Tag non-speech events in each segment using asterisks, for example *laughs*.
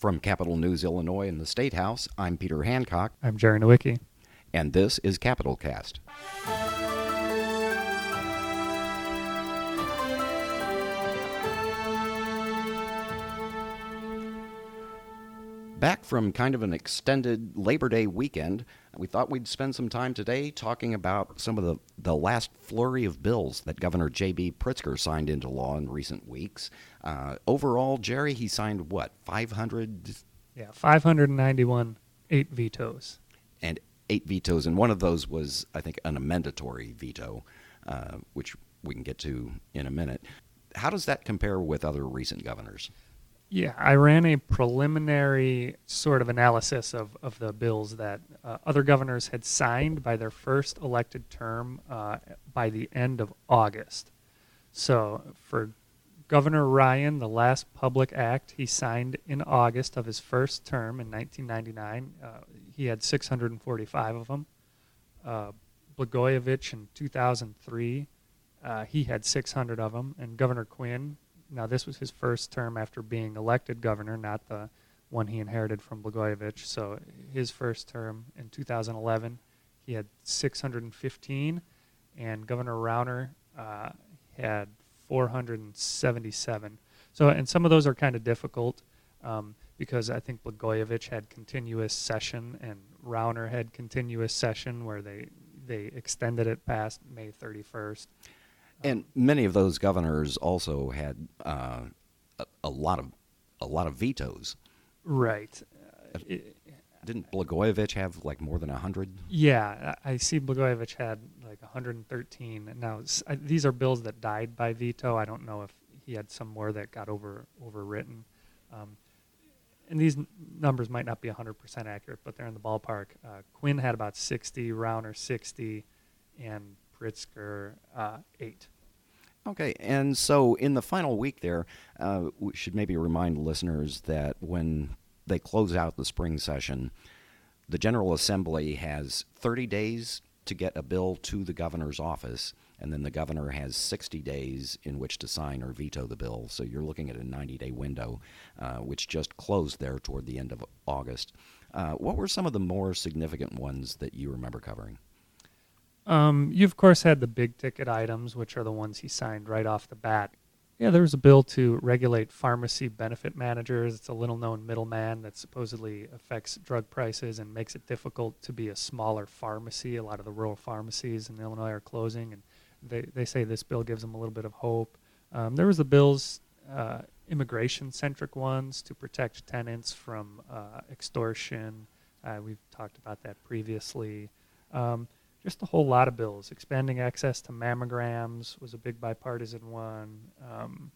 From Capitol News Illinois in the State House, I'm Peter Hancock. I'm Jerry Nowicki. And this is Capitol Cast. Back from kind of an extended Labor Day weekend, we thought we'd spend some time today talking about some of the, the last flurry of bills that Governor J.B. Pritzker signed into law in recent weeks. Uh, overall, Jerry, he signed what, 500? Yeah, 591, eight vetoes. And eight vetoes, and one of those was, I think, an amendatory veto, uh, which we can get to in a minute. How does that compare with other recent governors? Yeah, I ran a preliminary sort of analysis of, of the bills that uh, other governors had signed by their first elected term uh, by the end of August. So for Governor Ryan, the last public act he signed in August of his first term in 1999, uh, he had 645 of them. Uh, Blagojevich in 2003, uh, he had 600 of them. And Governor Quinn, now, this was his first term after being elected governor, not the one he inherited from Blagojevich. So, his first term in 2011, he had 615, and Governor Rauner uh, had 477. So, and some of those are kind of difficult um, because I think Blagojevich had continuous session and Rauner had continuous session where they they extended it past May 31st. And many of those governors also had uh, a, a, lot of a lot of vetoes. Right. Uh, it, Didn't Blagojevich have like more than hundred? Yeah, I see Blagojevich had like 113. Now I, these are bills that died by veto. I don't know if he had some more that got over overwritten. Um, and these n- numbers might not be 100% accurate, but they're in the ballpark. Uh, Quinn had about 60, Rauner 60, and Pritzker uh, 8. Okay, and so in the final week there, uh, we should maybe remind listeners that when they close out the spring session, the General Assembly has 30 days to get a bill to the governor's office, and then the governor has 60 days in which to sign or veto the bill. So you're looking at a 90 day window, uh, which just closed there toward the end of August. Uh, what were some of the more significant ones that you remember covering? Um, you of course had the big ticket items, which are the ones he signed right off the bat. Yeah, there was a bill to regulate pharmacy benefit managers. It's a little known middleman that supposedly affects drug prices and makes it difficult to be a smaller pharmacy. A lot of the rural pharmacies in Illinois are closing, and they, they say this bill gives them a little bit of hope. Um, there was the bills, uh, immigration centric ones to protect tenants from uh, extortion. Uh, we've talked about that previously. Um, just a whole lot of bills. Expanding access to mammograms was a big bipartisan one. Um,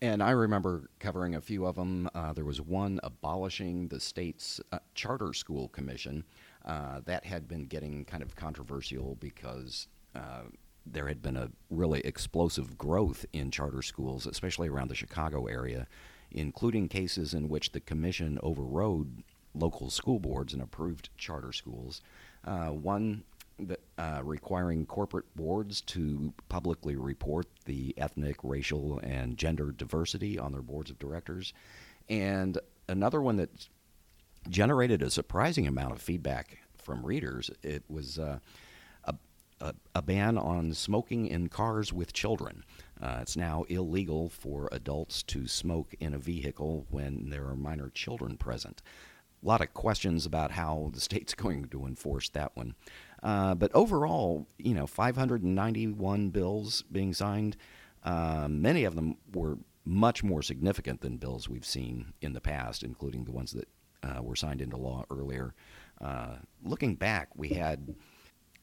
and I remember covering a few of them. Uh, there was one abolishing the state's uh, charter school commission. Uh, that had been getting kind of controversial because uh, there had been a really explosive growth in charter schools, especially around the Chicago area, including cases in which the commission overrode local school boards and approved charter schools. Uh, one that, uh, requiring corporate boards to publicly report the ethnic, racial, and gender diversity on their boards of directors, and another one that generated a surprising amount of feedback from readers. It was uh, a, a, a, ban on smoking in cars with children. Uh, it's now illegal for adults to smoke in a vehicle when there are minor children present a lot of questions about how the state's *laughs* going to enforce that one. Uh, but overall, you know, 591 bills being signed. Uh, many of them were much more significant than bills we've seen in the past, including the ones that uh, were signed into law earlier. Uh, looking back, we had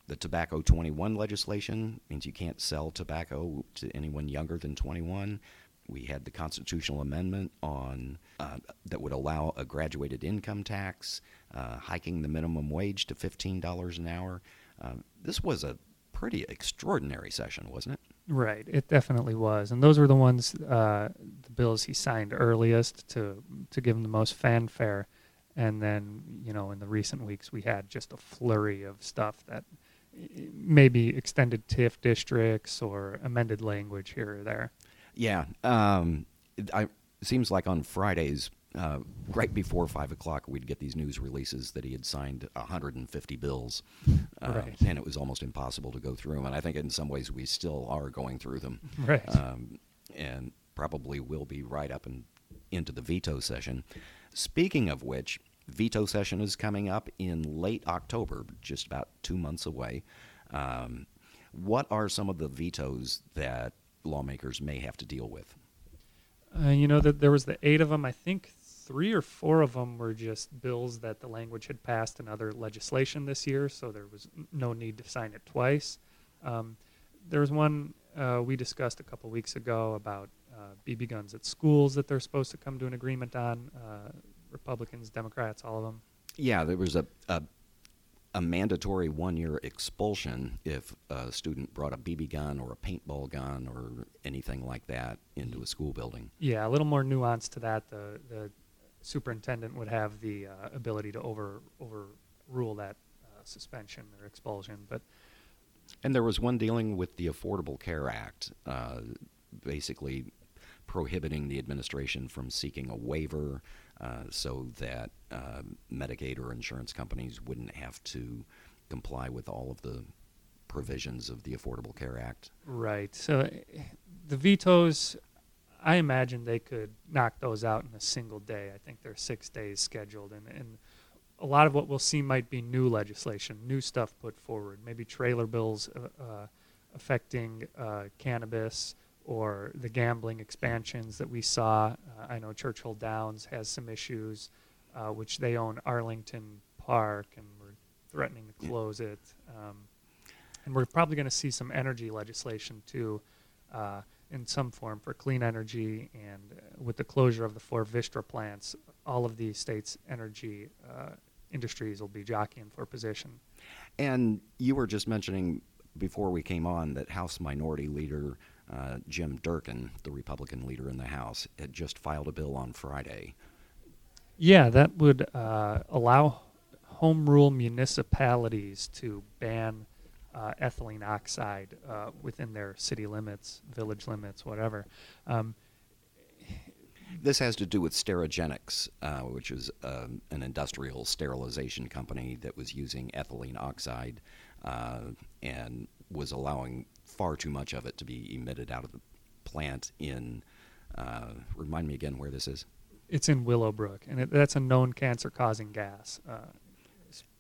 the Tobacco 21 legislation, means you can't sell tobacco to anyone younger than 21 we had the constitutional amendment on uh, that would allow a graduated income tax, uh, hiking the minimum wage to fifteen dollars an hour. Uh, this was a pretty extraordinary session, wasn't it? Right, it definitely was, and those were the ones, uh, the bills he signed earliest to to give him the most fanfare, and then you know in the recent weeks we had just a flurry of stuff that maybe extended TIF districts or amended language here or there. Yeah. Um, it, I, it seems like on Fridays, uh, right before five o'clock, we'd get these news releases that he had signed 150 bills, uh, Right. and it was almost impossible to go through them. And I think in some ways we still are going through them, *laughs* Right. um, and probably will be right up and into the veto session. Speaking of which, veto session is coming up in late October, just about two months away. Um, what are some of the vetoes that lawmakers may have to deal with? Uh, you know that there was the eight of them. I think three or four of them were just bills that the language had passed in other legislation this year, so there was no need to sign it twice. Um, there was one uh, we discussed a couple weeks ago about uh, BB guns at schools that they're supposed to come to an agreement on. Uh, Republicans, Democrats, all of them. Yeah, there was a a, a mandatory one year expulsion if a student brought a BB gun or a paintball gun or anything like that into a school building. Yeah, a little more nuance to that. The the superintendent would have the uh, ability to over overrule that uh, suspension or expulsion, but And there was one dealing with the Affordable Care Act, uh, basically prohibiting the administration from seeking a waiver uh, so that uh, Medicaid or insurance companies wouldn't have to comply with all of the provisions of the Affordable Care Act. Right. So eh, the vetoes, I imagine they could knock those out in a single day. I think there's six days scheduled, and, and a lot of what we'll see might be new legislation, new stuff put forward, maybe trailer bills uh, uh, affecting uh, cannabis or the gambling expansions that we saw. Uh, I know Churchill Downs has some issues, uh, which they own Arlington Park, and we're threatening to close it. Um, and we're probably going to see some energy legislation too, uh, in some form for clean energy. And uh, with the closure of the four Vistra plants, all of the state's energy uh, industries will be jockeying for position. And you were just mentioning before we came on that House Minority Leader uh, Jim Durkin, the Republican leader in the House, had just filed a bill on Friday. Yeah, that would uh, allow home rule municipalities to ban uh, ethylene oxide uh, within their city limits, village limits, whatever. Um, This has to do with Sterigenics, uh, which is um, an industrial sterilization company that was using ethylene oxide uh, and was allowing far too much of it to be emitted out of the plant in. Uh, remind me again where this is. It's in Willowbrook, and it, that's a known cancer-causing gas. Uh,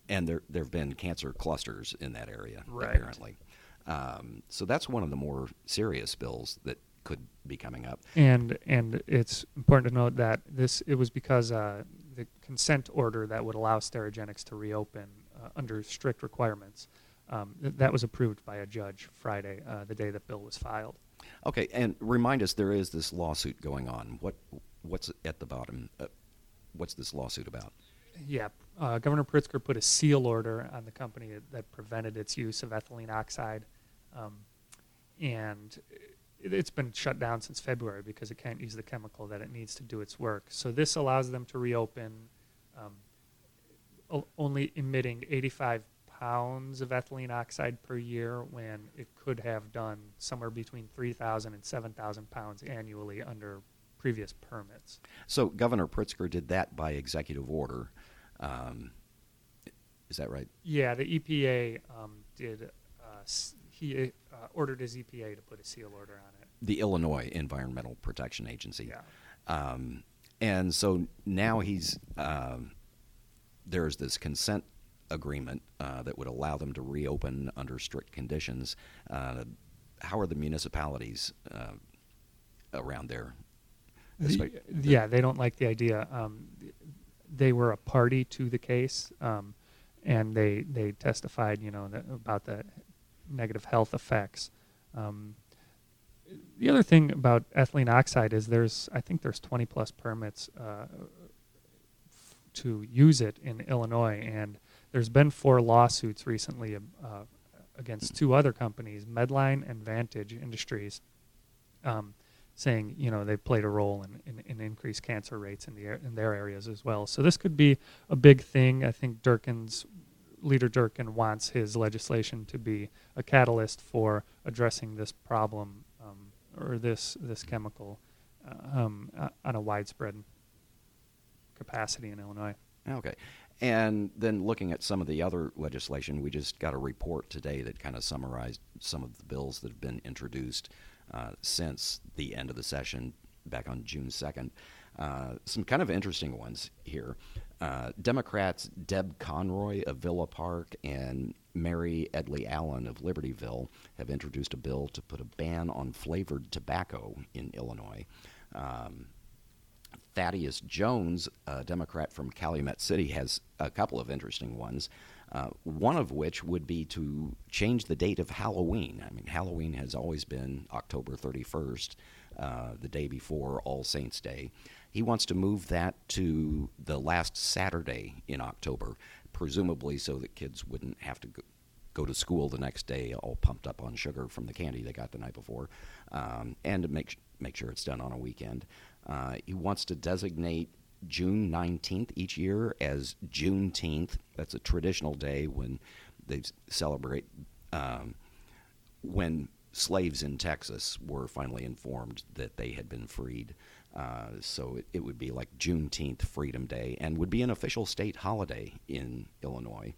and there there have been cancer clusters in that area Right. apparently. Um, so that's one of the more serious bills that could be coming up. and and it's important to note that this it was because uh, the consent order that would allow Sterigenics to reopen uh, under strict requirements um, th- that was approved by a judge Friday, uh, the day that bill was filed. Okay, and remind us there is this lawsuit going on. What what's at the bottom? Uh, what's this lawsuit about? Yeah, uh, Governor Pritzker put a seal order on the company that, that prevented its use of ethylene oxide, um, and it, it's been shut down since February because it can't use the chemical that it needs to do its work. So this allows them to reopen, um, o- only emitting 85 pounds of ethylene oxide per year when it could have done somewhere between 3,000 and 7,000 pounds annually under previous permits. So Governor Pritzker did that by executive order. Um, is that right? Yeah, the EPA um, did. Uh, he uh, ordered his EPA to put a seal order on it. The Illinois Environmental Protection Agency. Yeah. Um, and so now he's um, there's this consent agreement uh, that would allow them to reopen under strict conditions. Uh, how are the municipalities uh, around there? The- yeah, they don't like the idea. Um, they were a party to the case, um, and they they testified, you know, that, about the negative health effects. Um, the other thing about ethylene oxide is there's I think there's 20 plus permits uh, f- to use it in Illinois, and there's been four lawsuits recently uh, against two other companies, Medline and Vantage Industries, um, saying you know they played a role in, in, in increased cancer rates in the in their areas as well. So this could be a big thing. I think Durkin's leader Durkin wants his legislation to be a catalyst for addressing this problem um, or this this chemical uh, um, on a widespread capacity in Illinois. Okay. And then looking at some of the other legislation, we just got a report today that kind of summarized some of the bills that have been introduced uh, since the end of the session back on June 2nd. Uh, some kind of interesting ones here. Uh, Democrats Deb Conroy of Villa Park and Mary Edly-Allen of Libertyville have introduced a bill to put a ban on flavored tobacco in Illinois. Um, Thaddeus Jones, a Democrat from Calumet City, has a couple of interesting ones. Uh, one of which would be to change the date of Halloween. I mean, Halloween has always been October 31st, uh, the day before All Saints' Day. He wants to move that to the last Saturday in October, presumably so that kids wouldn't have to go, to school the next day all pumped up on sugar from the candy they got the night before, um, and to make make sure it's done on a weekend. Uh, he wants to designate June 19th each year as Juneteenth. That's a traditional day when they celebrate um, when slaves in Texas were finally informed that they had been freed. Uh, so it, it, would be like Juneteenth Freedom Day and would be an official state holiday in Illinois.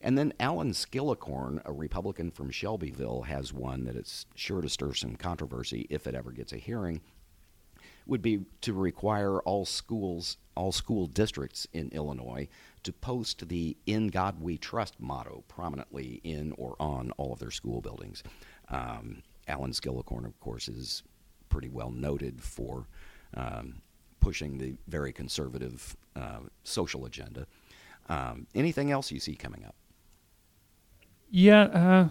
And then Allen Skillicorn, a Republican from Shelbyville, has one that is sure to stir some controversy if it ever gets a hearing would be to require all schools, all school districts in Illinois to post the "In God We Trust" motto prominently in or on all of their school buildings. Um, Allen Skillicorn, of course, is pretty well noted for um, pushing the very conservative uh, social agenda. Um, anything else you see coming up? Yeah, uh,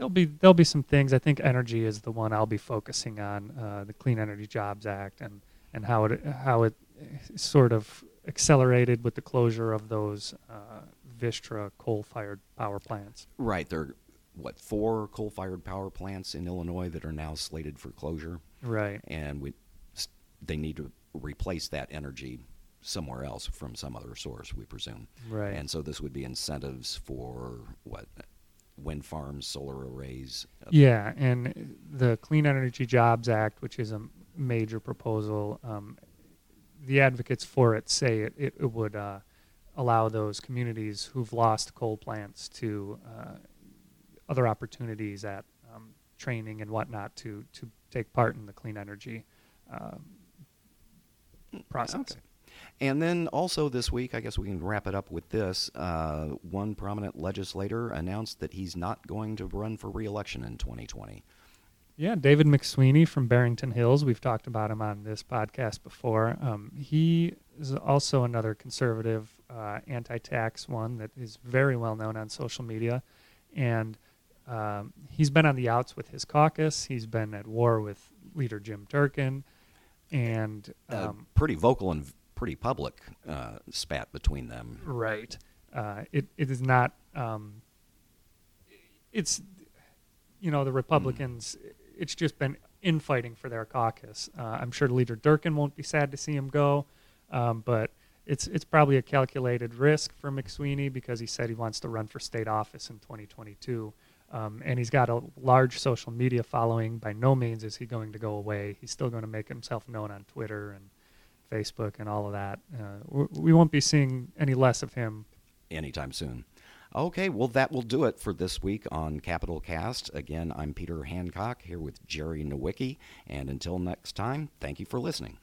there'll be there'll be some things. I think energy is the one I'll be focusing on, uh, the Clean Energy Jobs Act, and and how it how it sort of accelerated with the closure of those uh, Vistra coal-fired power plants. Right, there are what four coal-fired power plants in Illinois that are now slated for closure. Right, and we they need to replace that energy somewhere else from some other source, we presume. Right. And so this would be incentives for what wind farms, solar arrays. Yeah, and the Clean Energy Jobs Act, which is a major proposal, um, the advocates for it say it, it, it would uh, allow those communities who've lost coal plants to uh, other opportunities at um, training and whatnot to, to take part in the clean energy uh, process. Okay. And then also this week, I guess we can wrap it up with this. Uh, one prominent legislator announced that he's not going to run for reelection in 2020. Yeah, David McSweeney from Barrington Hills. We've talked about him on this podcast before. Um, he is also another conservative uh, anti tax one that is very well known on social media. And um, he's been on the outs with his caucus, he's been at war with leader Jim Durkin. And um, uh, pretty vocal and pretty public uh, spat between them. Right. Uh, it it is not. Um, it's you know the Republicans. Mm. It's just been infighting for their caucus. Uh, I'm sure Leader Durkin won't be sad to see him go, um, but it's it's probably a calculated risk for McSweeney because he said he wants to run for state office in 2022. Um, and he's got a large social media following. By no means is he going to go away. He's still going to make himself known on Twitter and Facebook and all of that. Uh, we won't be seeing any less of him anytime soon. Okay, well, that will do it for this week on Capitol Cast. Again, I'm Peter Hancock here with Jerry Nowicki, and until next time, thank you for listening.